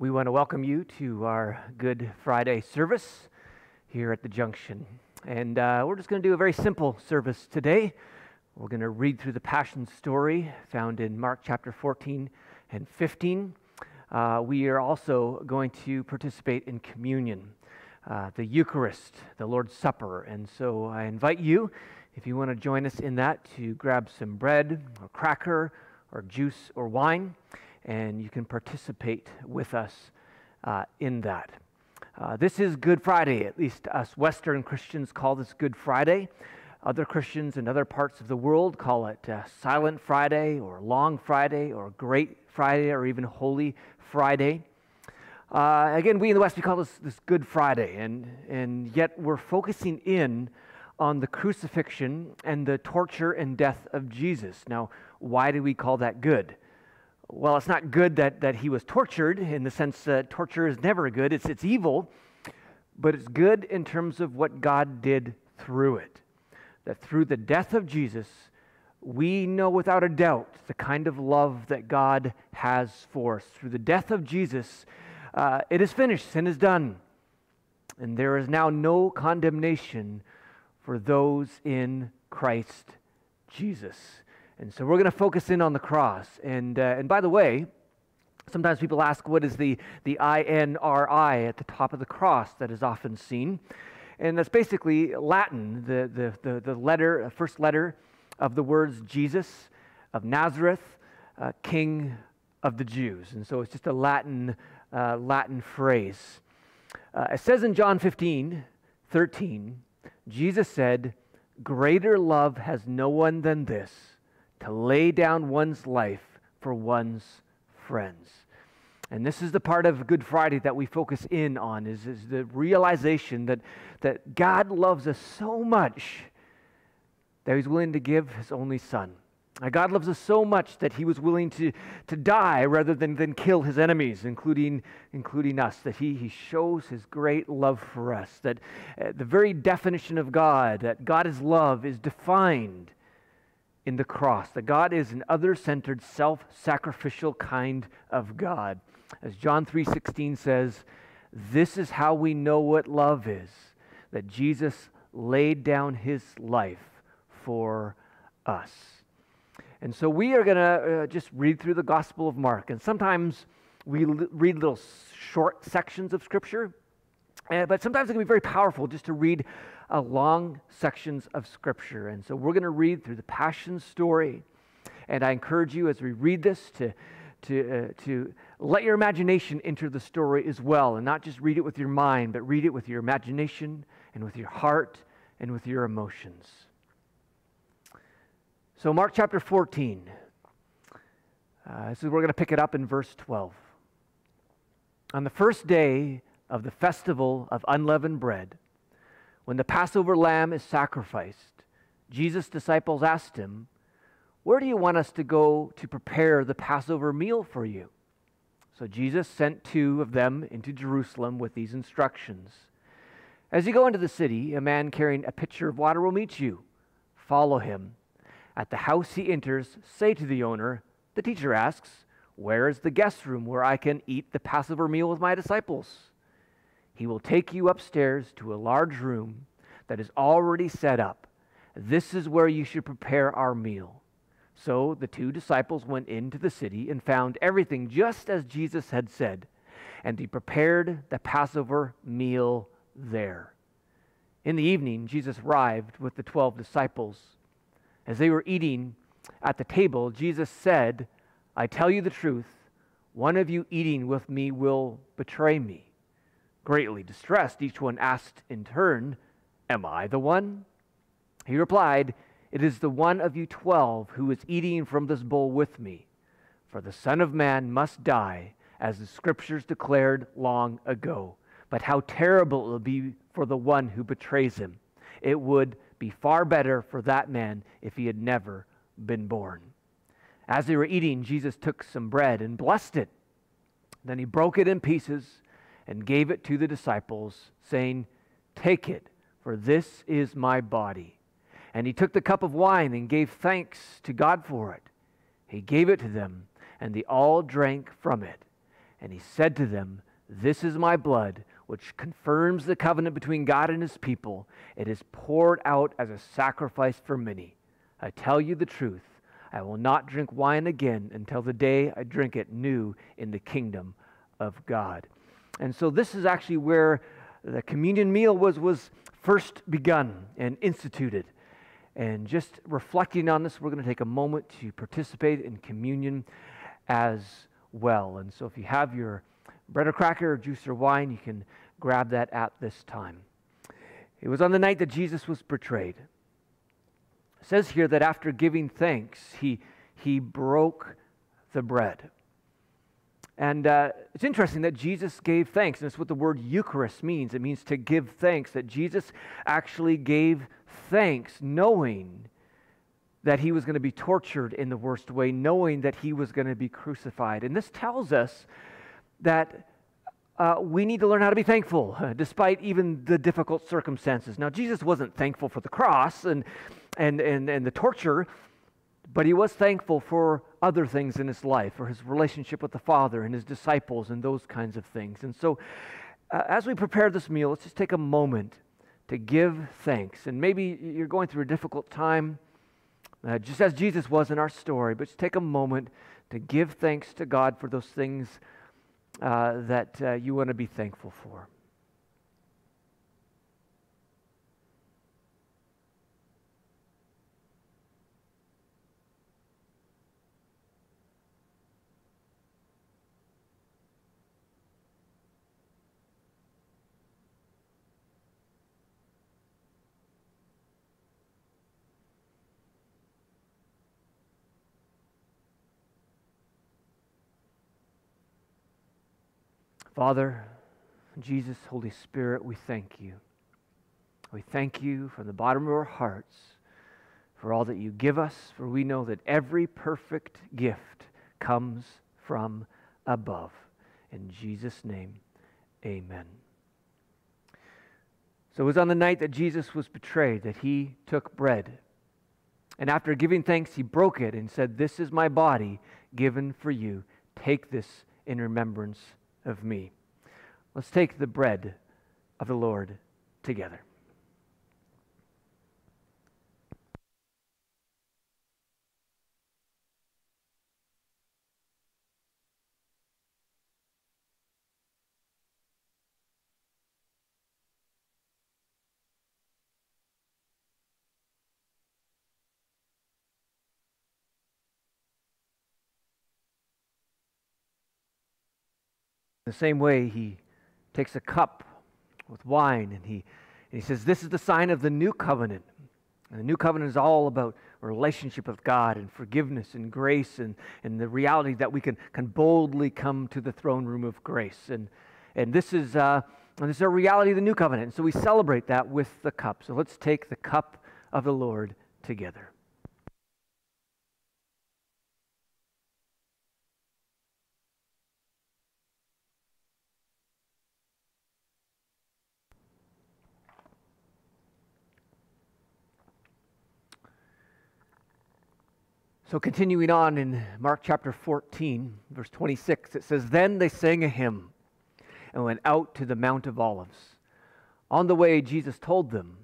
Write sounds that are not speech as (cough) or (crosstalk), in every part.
We want to welcome you to our Good Friday service here at the Junction. And uh, we're just going to do a very simple service today. We're going to read through the Passion story found in Mark chapter 14 and 15. Uh, we are also going to participate in communion, uh, the Eucharist, the Lord's Supper. And so I invite you, if you want to join us in that, to grab some bread or cracker or juice or wine and you can participate with us uh, in that. Uh, this is Good Friday. At least us Western Christians call this Good Friday. Other Christians in other parts of the world call it uh, Silent Friday or Long Friday or Great Friday or even Holy Friday. Uh, again, we in the West, we call this, this Good Friday, and, and yet we're focusing in on the crucifixion and the torture and death of Jesus. Now, why do we call that good? Well, it's not good that, that he was tortured in the sense that torture is never good, it's, it's evil, but it's good in terms of what God did through it. That through the death of Jesus, we know without a doubt the kind of love that God has for us. Through the death of Jesus, uh, it is finished, sin is done. And there is now no condemnation for those in Christ Jesus. And so we're going to focus in on the cross. And, uh, and by the way, sometimes people ask what is the, the INRI at the top of the cross that is often seen. And that's basically Latin, the, the, the, the letter, uh, first letter of the words Jesus of Nazareth, uh, King of the Jews. And so it's just a Latin, uh, Latin phrase. Uh, it says in John 15, 13, Jesus said, Greater love has no one than this to lay down one's life for one's friends. And this is the part of Good Friday that we focus in on is, is the realization that, that God loves us so much that he's willing to give his only son. God loves us so much that he was willing to, to die rather than, than kill his enemies, including, including us. That he, he shows his great love for us. That uh, the very definition of God, that God is love, is defined in the cross, that God is an other-centered, self-sacrificial kind of God. As John 3:16 says, this is how we know what love is, that Jesus laid down his life for us. And so we are going to uh, just read through the Gospel of Mark. And sometimes we read little short sections of Scripture, uh, but sometimes it can be very powerful just to read uh, long sections of Scripture. And so we're going to read through the Passion story. And I encourage you as we read this to, to, uh, to let your imagination enter the story as well, and not just read it with your mind, but read it with your imagination and with your heart and with your emotions. So, Mark chapter 14. Uh, so, we're going to pick it up in verse 12. On the first day of the festival of unleavened bread, when the Passover lamb is sacrificed, Jesus' disciples asked him, Where do you want us to go to prepare the Passover meal for you? So Jesus sent two of them into Jerusalem with these instructions As you go into the city, a man carrying a pitcher of water will meet you. Follow him. At the house he enters, say to the owner, The teacher asks, Where is the guest room where I can eat the Passover meal with my disciples? He will take you upstairs to a large room that is already set up. This is where you should prepare our meal. So the two disciples went into the city and found everything just as Jesus had said, and they prepared the Passover meal there. In the evening, Jesus arrived with the twelve disciples. As they were eating at the table, Jesus said, I tell you the truth, one of you eating with me will betray me. Greatly distressed, each one asked in turn, Am I the one? He replied, It is the one of you twelve who is eating from this bowl with me. For the Son of Man must die, as the Scriptures declared long ago. But how terrible it will be for the one who betrays him. It would be far better for that man if he had never been born. As they were eating, Jesus took some bread and blessed it. Then he broke it in pieces and gave it to the disciples, saying, Take it, for this is my body. And he took the cup of wine and gave thanks to God for it. He gave it to them, and they all drank from it. And he said to them, This is my blood, which confirms the covenant between God and his people. It is poured out as a sacrifice for many. I tell you the truth. I will not drink wine again until the day I drink it new in the kingdom of God. And so this is actually where the communion meal was, was first begun and instituted. And just reflecting on this, we're going to take a moment to participate in communion as well. And so if you have your bread or cracker or juice or wine, you can grab that at this time. It was on the night that Jesus was betrayed. It says here that after giving thanks, he, he broke the bread. And uh, it's interesting that Jesus gave thanks, and it's what the word Eucharist means. It means to give thanks, that Jesus actually gave thanks, knowing that he was going to be tortured in the worst way, knowing that he was going to be crucified. And this tells us that uh, we need to learn how to be thankful, (laughs) despite even the difficult circumstances. Now, Jesus wasn't thankful for the cross and, and, and, and the torture, but he was thankful for other things in his life, for his relationship with the Father and his disciples and those kinds of things. And so, uh, as we prepare this meal, let's just take a moment to give thanks. And maybe you're going through a difficult time, uh, just as Jesus was in our story, but just take a moment to give thanks to God for those things uh, that uh, you want to be thankful for. Father, Jesus, Holy Spirit, we thank you. We thank you from the bottom of our hearts for all that you give us, for we know that every perfect gift comes from above. In Jesus' name, amen. So it was on the night that Jesus was betrayed that he took bread. And after giving thanks, he broke it and said, This is my body given for you. Take this in remembrance of me. Let's take the bread of the Lord together. The same way, he takes a cup with wine and he, and he says, This is the sign of the new covenant. And the new covenant is all about relationship with God and forgiveness and grace and, and the reality that we can, can boldly come to the throne room of grace. And, and this is uh, and this is a reality of the new covenant. And so we celebrate that with the cup. So let's take the cup of the Lord together. So, continuing on in Mark chapter 14, verse 26, it says, Then they sang a hymn and went out to the Mount of Olives. On the way, Jesus told them,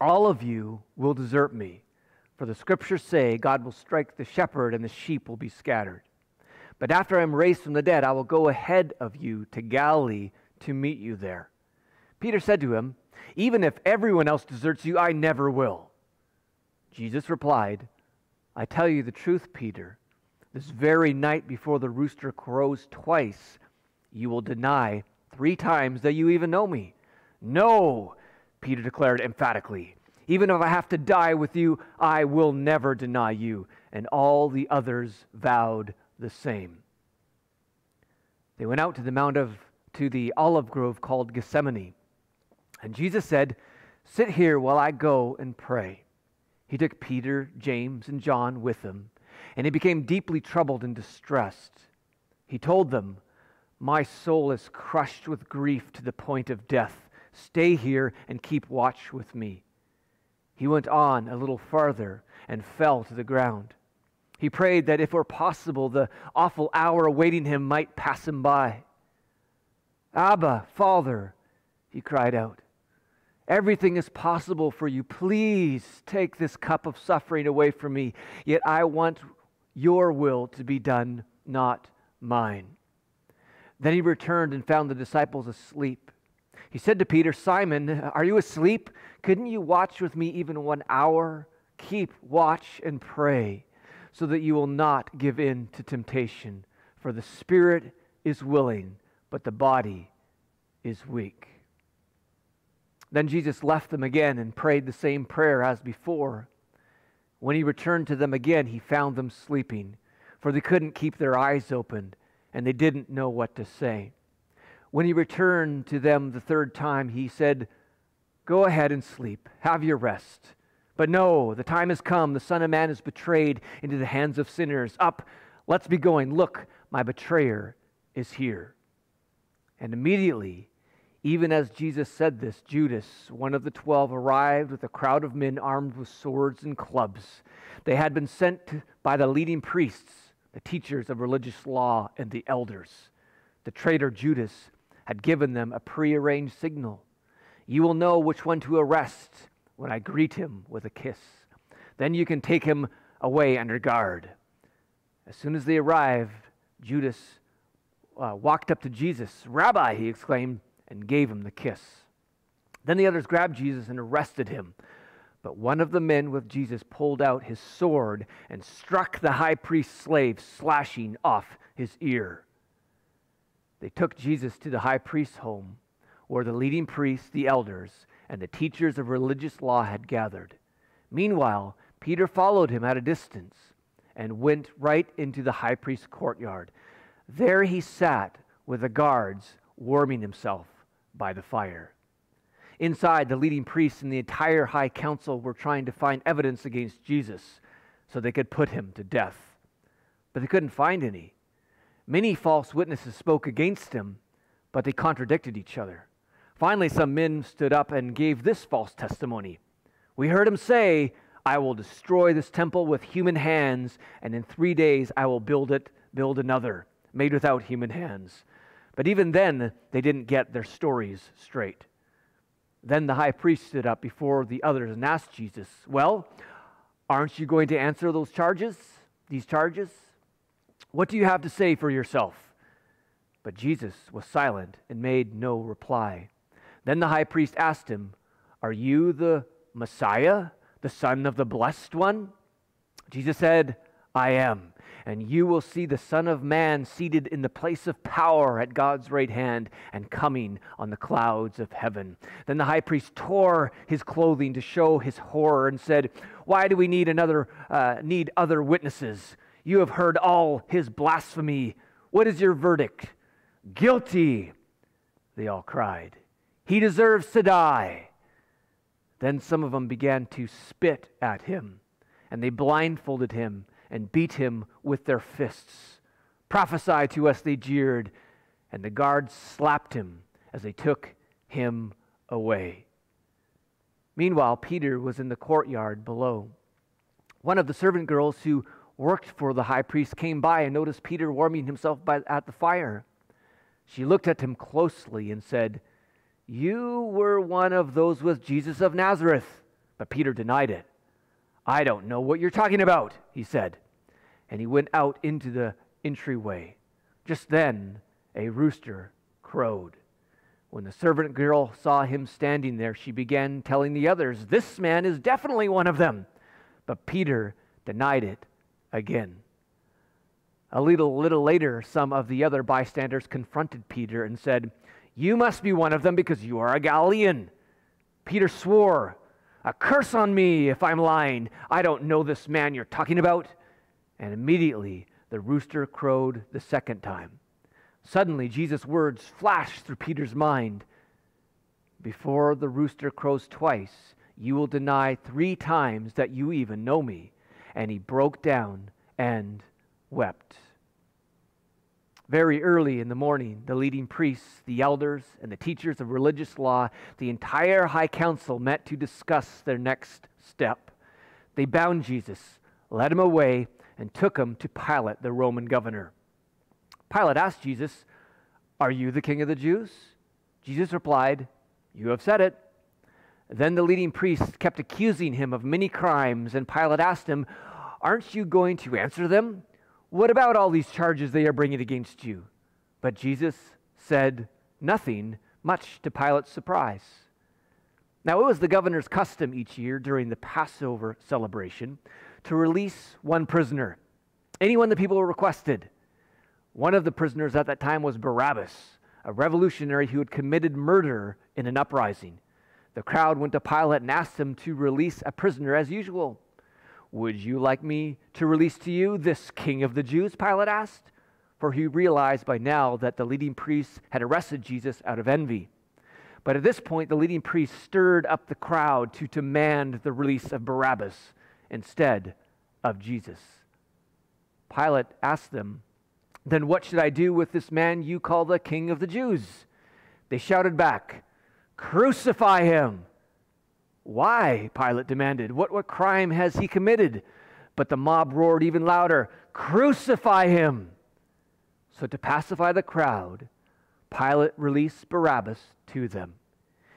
All of you will desert me, for the scriptures say, God will strike the shepherd and the sheep will be scattered. But after I am raised from the dead, I will go ahead of you to Galilee to meet you there. Peter said to him, Even if everyone else deserts you, I never will. Jesus replied, I tell you the truth, Peter, this very night before the rooster crows twice, you will deny three times that you even know me. No, Peter declared emphatically. Even if I have to die with you, I will never deny you. And all the others vowed the same. They went out to the mount of to the olive grove called Gethsemane. And Jesus said, Sit here while I go and pray. He took Peter, James, and John with him, and he became deeply troubled and distressed. He told them, My soul is crushed with grief to the point of death. Stay here and keep watch with me. He went on a little farther and fell to the ground. He prayed that if it were possible, the awful hour awaiting him might pass him by. Abba, Father, he cried out, everything is possible for you. Please take this cup of suffering away from me, yet I want your will to be done, not mine. Then he returned and found the disciples asleep. He said to Peter, Simon, are you asleep? Couldn't you watch with me even one hour? Keep watch and pray so that you will not give in to temptation. For the spirit is willing, but the body is weak. Then Jesus left them again and prayed the same prayer as before. When he returned to them again, he found them sleeping, for they couldn't keep their eyes open, and they didn't know what to say. When he returned to them the third time, he said, Go ahead and sleep, have your rest. But no, the time has come. The Son of Man is betrayed into the hands of sinners. Up, let's be going. Look, my betrayer is here. And immediately, even as Jesus said this, Judas, one of the twelve, arrived with a crowd of men armed with swords and clubs. They had been sent by the leading priests, the teachers of religious law, and the elders. The traitor Judas had given them a prearranged signal. You will know which one to arrest when I greet him with a kiss. Then you can take him away under guard. As soon as they arrived, Judas uh, walked up to Jesus. Rabbi, he exclaimed, and gave him the kiss. Then the others grabbed Jesus and arrested him. But one of the men with Jesus pulled out his sword and struck the high priest's slave, slashing off his ear. They took Jesus to the high priest's home, where the leading priests, the elders, and the teachers of religious law had gathered. Meanwhile, Peter followed him at a distance and went right into the high priest's courtyard. There he sat with the guards, warming himself by the fire. Inside, the leading priests and the entire high council were trying to find evidence against Jesus so they could put him to death. But they couldn't find any. Many false witnesses spoke against him, but they contradicted each other. Finally, some men stood up and gave this false testimony. We heard him say, I will destroy this temple with human hands, and in three days I will build it, build another, made without human hands. But even then, they didn't get their stories straight. Then the high priest stood up before the others and asked Jesus, Well, aren't you going to answer those charges, these charges? What do you have to say for yourself? But Jesus was silent and made no reply. Then the high priest asked him, Are you the Messiah, the Son of the Blessed One? Jesus said, I am. And you will see the Son of Man seated in the place of power at God's right hand and coming on the clouds of heaven. Then the high priest tore his clothing to show his horror and said, Why do we need another uh, need other witnesses? You have heard all his blasphemy. What is your verdict? Guilty, they all cried. He deserves to die. Then some of them began to spit at him, and they blindfolded him and beat him with their fists. Prophesy to us, they jeered, and the guards slapped him as they took him away. Meanwhile, Peter was in the courtyard below. One of the servant girls who worked for the high priest came by and noticed Peter warming himself by, at the fire. She looked at him closely and said, you were one of those with Jesus of Nazareth. But Peter denied it. I don't know what you're talking about, he said. And he went out into the entryway. Just then, a rooster crowed. When the servant girl saw him standing there, she began telling the others, This man is definitely one of them. But Peter denied it again. A little, little later, some of the other bystanders confronted Peter and said, you must be one of them because you are a Galilean. Peter swore, A curse on me if I'm lying. I don't know this man you're talking about. And immediately the rooster crowed the second time. Suddenly, Jesus' words flashed through Peter's mind Before the rooster crows twice, you will deny three times that you even know me. And he broke down and wept. Very early in the morning, the leading priests, the elders, and the teachers of religious law, the entire high council met to discuss their next step. They bound Jesus, led him away, and took him to Pilate, the Roman governor. Pilate asked Jesus, Are you the king of the Jews? Jesus replied, You have said it. Then the leading priests kept accusing him of many crimes, and Pilate asked him, Aren't you going to answer them? What about all these charges they are bringing against you? But Jesus said nothing, much to Pilate's surprise. Now, it was the governor's custom each year during the Passover celebration to release one prisoner, anyone the people requested. One of the prisoners at that time was Barabbas, a revolutionary who had committed murder in an uprising. The crowd went to Pilate and asked him to release a prisoner as usual. Would you like me to release to you this king of the Jews? Pilate asked, for he realized by now that the leading priests had arrested Jesus out of envy. But at this point, the leading priests stirred up the crowd to demand the release of Barabbas instead of Jesus. Pilate asked them, Then what should I do with this man you call the king of the Jews? They shouted back, Crucify him! Why? Pilate demanded. What, what crime has he committed? But the mob roared even louder Crucify him! So, to pacify the crowd, Pilate released Barabbas to them.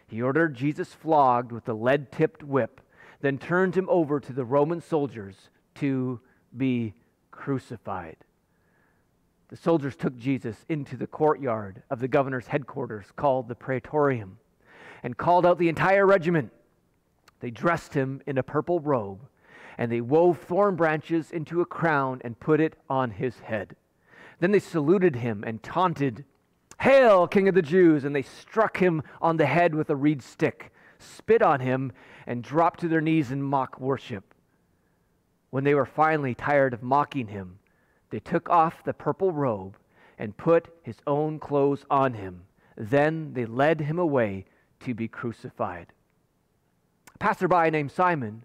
He ordered Jesus flogged with a lead tipped whip, then turned him over to the Roman soldiers to be crucified. The soldiers took Jesus into the courtyard of the governor's headquarters called the Praetorium and called out the entire regiment. They dressed him in a purple robe, and they wove thorn branches into a crown and put it on his head. Then they saluted him and taunted, Hail, King of the Jews! And they struck him on the head with a reed stick, spit on him, and dropped to their knees in mock worship. When they were finally tired of mocking him, they took off the purple robe and put his own clothes on him. Then they led him away to be crucified. Passerby named Simon,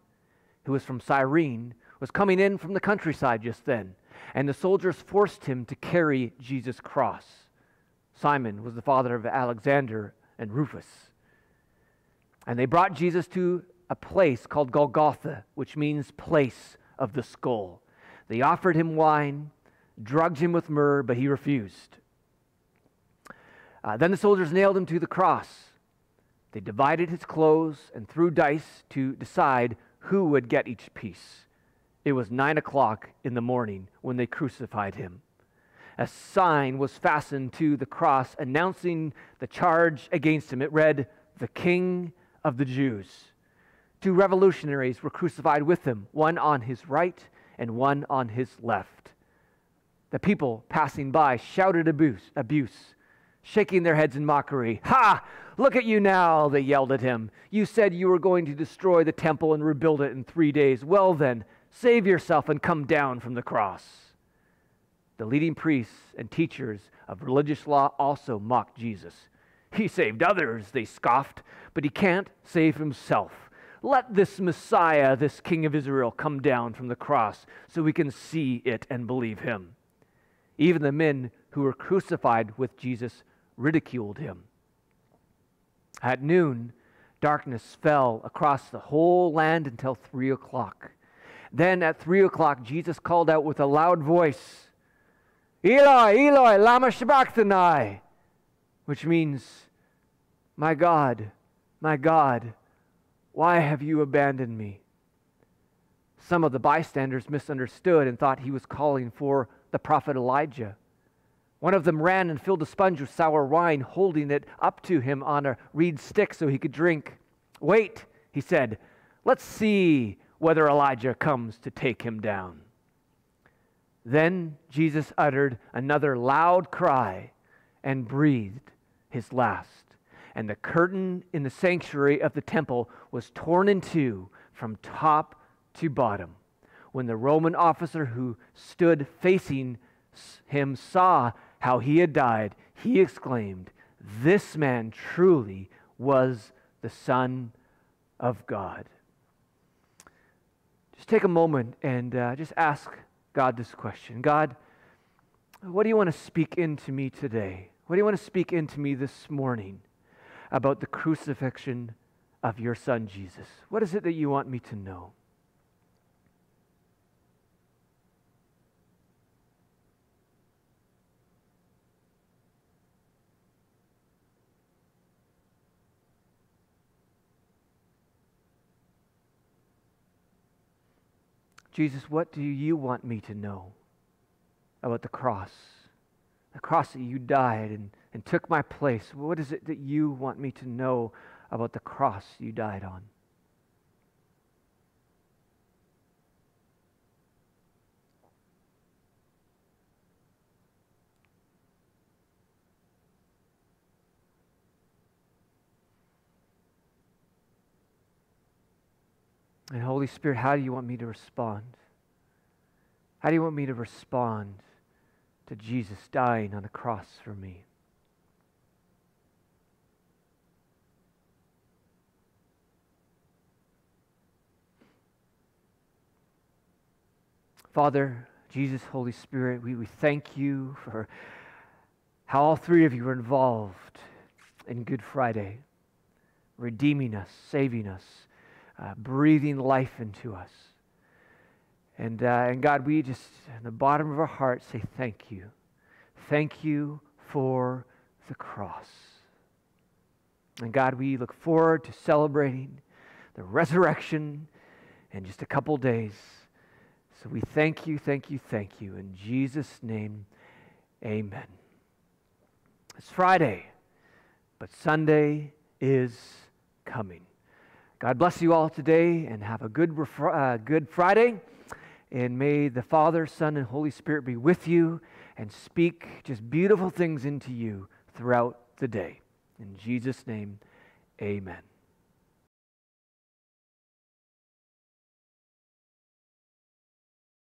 who was from Cyrene, was coming in from the countryside just then, and the soldiers forced him to carry Jesus' cross. Simon was the father of Alexander and Rufus. And they brought Jesus to a place called Golgotha, which means place of the skull. They offered him wine, drugged him with myrrh, but he refused. Uh, then the soldiers nailed him to the cross. They divided his clothes and threw dice to decide who would get each piece. It was nine o'clock in the morning when they crucified him. A sign was fastened to the cross announcing the charge against him. It read, The King of the Jews. Two revolutionaries were crucified with him, one on his right and one on his left. The people passing by shouted abuse, abuse shaking their heads in mockery. Ha! Look at you now, they yelled at him. You said you were going to destroy the temple and rebuild it in three days. Well, then, save yourself and come down from the cross. The leading priests and teachers of religious law also mocked Jesus. He saved others, they scoffed, but he can't save himself. Let this Messiah, this King of Israel, come down from the cross so we can see it and believe him. Even the men who were crucified with Jesus ridiculed him. At noon, darkness fell across the whole land until three o'clock. Then at three o'clock, Jesus called out with a loud voice, Eloi, Eloi, lama sabachthani, which means, My God, my God, why have you abandoned me? Some of the bystanders misunderstood and thought he was calling for the prophet Elijah. One of them ran and filled a sponge with sour wine, holding it up to him on a reed stick so he could drink. Wait, he said, let's see whether Elijah comes to take him down. Then Jesus uttered another loud cry and breathed his last. And the curtain in the sanctuary of the temple was torn in two from top to bottom. When the Roman officer who stood facing him saw how he had died, he exclaimed, This man truly was the Son of God. Just take a moment and uh, just ask God this question God, what do you want to speak into me today? What do you want to speak into me this morning about the crucifixion of your Son, Jesus? What is it that you want me to know? Jesus, what do you want me to know about the cross? The cross that you died and, and took my place. What is it that you want me to know about the cross you died on? And Holy Spirit, how do you want me to respond? How do you want me to respond to Jesus dying on the cross for me? Father, Jesus, Holy Spirit, we, we thank you for how all three of you were involved in Good Friday, redeeming us, saving us uh, breathing life into us. And, uh, and God, we just, in the bottom of our hearts, say thank you. Thank you for the cross. And God, we look forward to celebrating the resurrection in just a couple days. So we thank you, thank you, thank you. In Jesus' name, amen. It's Friday, but Sunday is coming. God bless you all today and have a good, uh, good Friday. And may the Father, Son, and Holy Spirit be with you and speak just beautiful things into you throughout the day. In Jesus' name, amen.